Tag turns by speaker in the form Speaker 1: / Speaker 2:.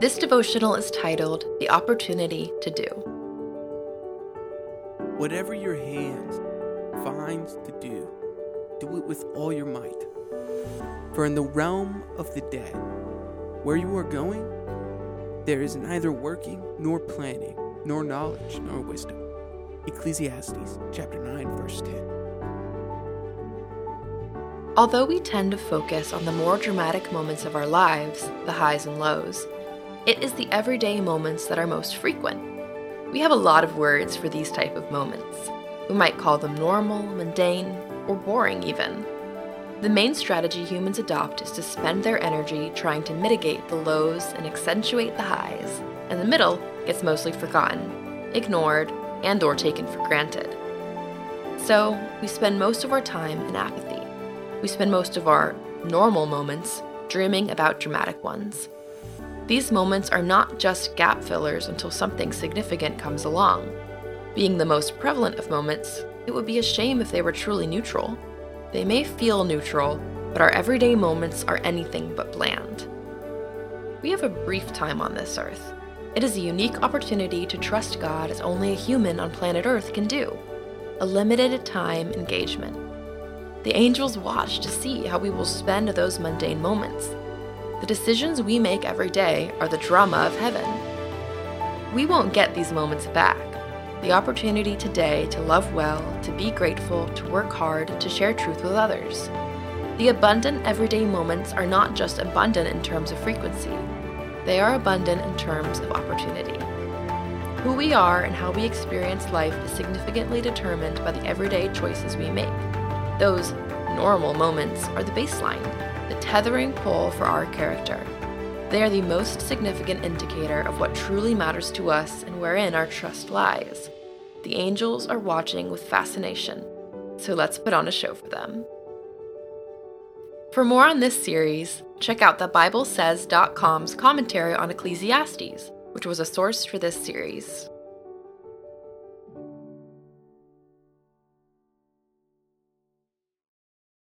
Speaker 1: This devotional is titled The Opportunity to Do.
Speaker 2: Whatever your hands finds to do, do it with all your might. For in the realm of the dead, where you are going, there is neither working nor planning, nor knowledge nor wisdom. Ecclesiastes chapter 9 verse 10.
Speaker 1: Although we tend to focus on the more dramatic moments of our lives, the highs and lows, it is the everyday moments that are most frequent. We have a lot of words for these type of moments. We might call them normal, mundane, or boring even. The main strategy humans adopt is to spend their energy trying to mitigate the lows and accentuate the highs, and the middle gets mostly forgotten, ignored, and or taken for granted. So, we spend most of our time in apathy. We spend most of our normal moments dreaming about dramatic ones. These moments are not just gap fillers until something significant comes along. Being the most prevalent of moments, it would be a shame if they were truly neutral. They may feel neutral, but our everyday moments are anything but bland. We have a brief time on this earth. It is a unique opportunity to trust God as only a human on planet Earth can do a limited time engagement. The angels watch to see how we will spend those mundane moments. The decisions we make every day are the drama of heaven. We won't get these moments back. The opportunity today to love well, to be grateful, to work hard, to share truth with others. The abundant everyday moments are not just abundant in terms of frequency, they are abundant in terms of opportunity. Who we are and how we experience life is significantly determined by the everyday choices we make. Those normal moments are the baseline, the tethering pole for our character. They are the most significant indicator of what truly matters to us and wherein our trust lies. The angels are watching with fascination, so let's put on a show for them. For more on this series, check out the BibleSays.com's commentary on Ecclesiastes, which was a source for this series.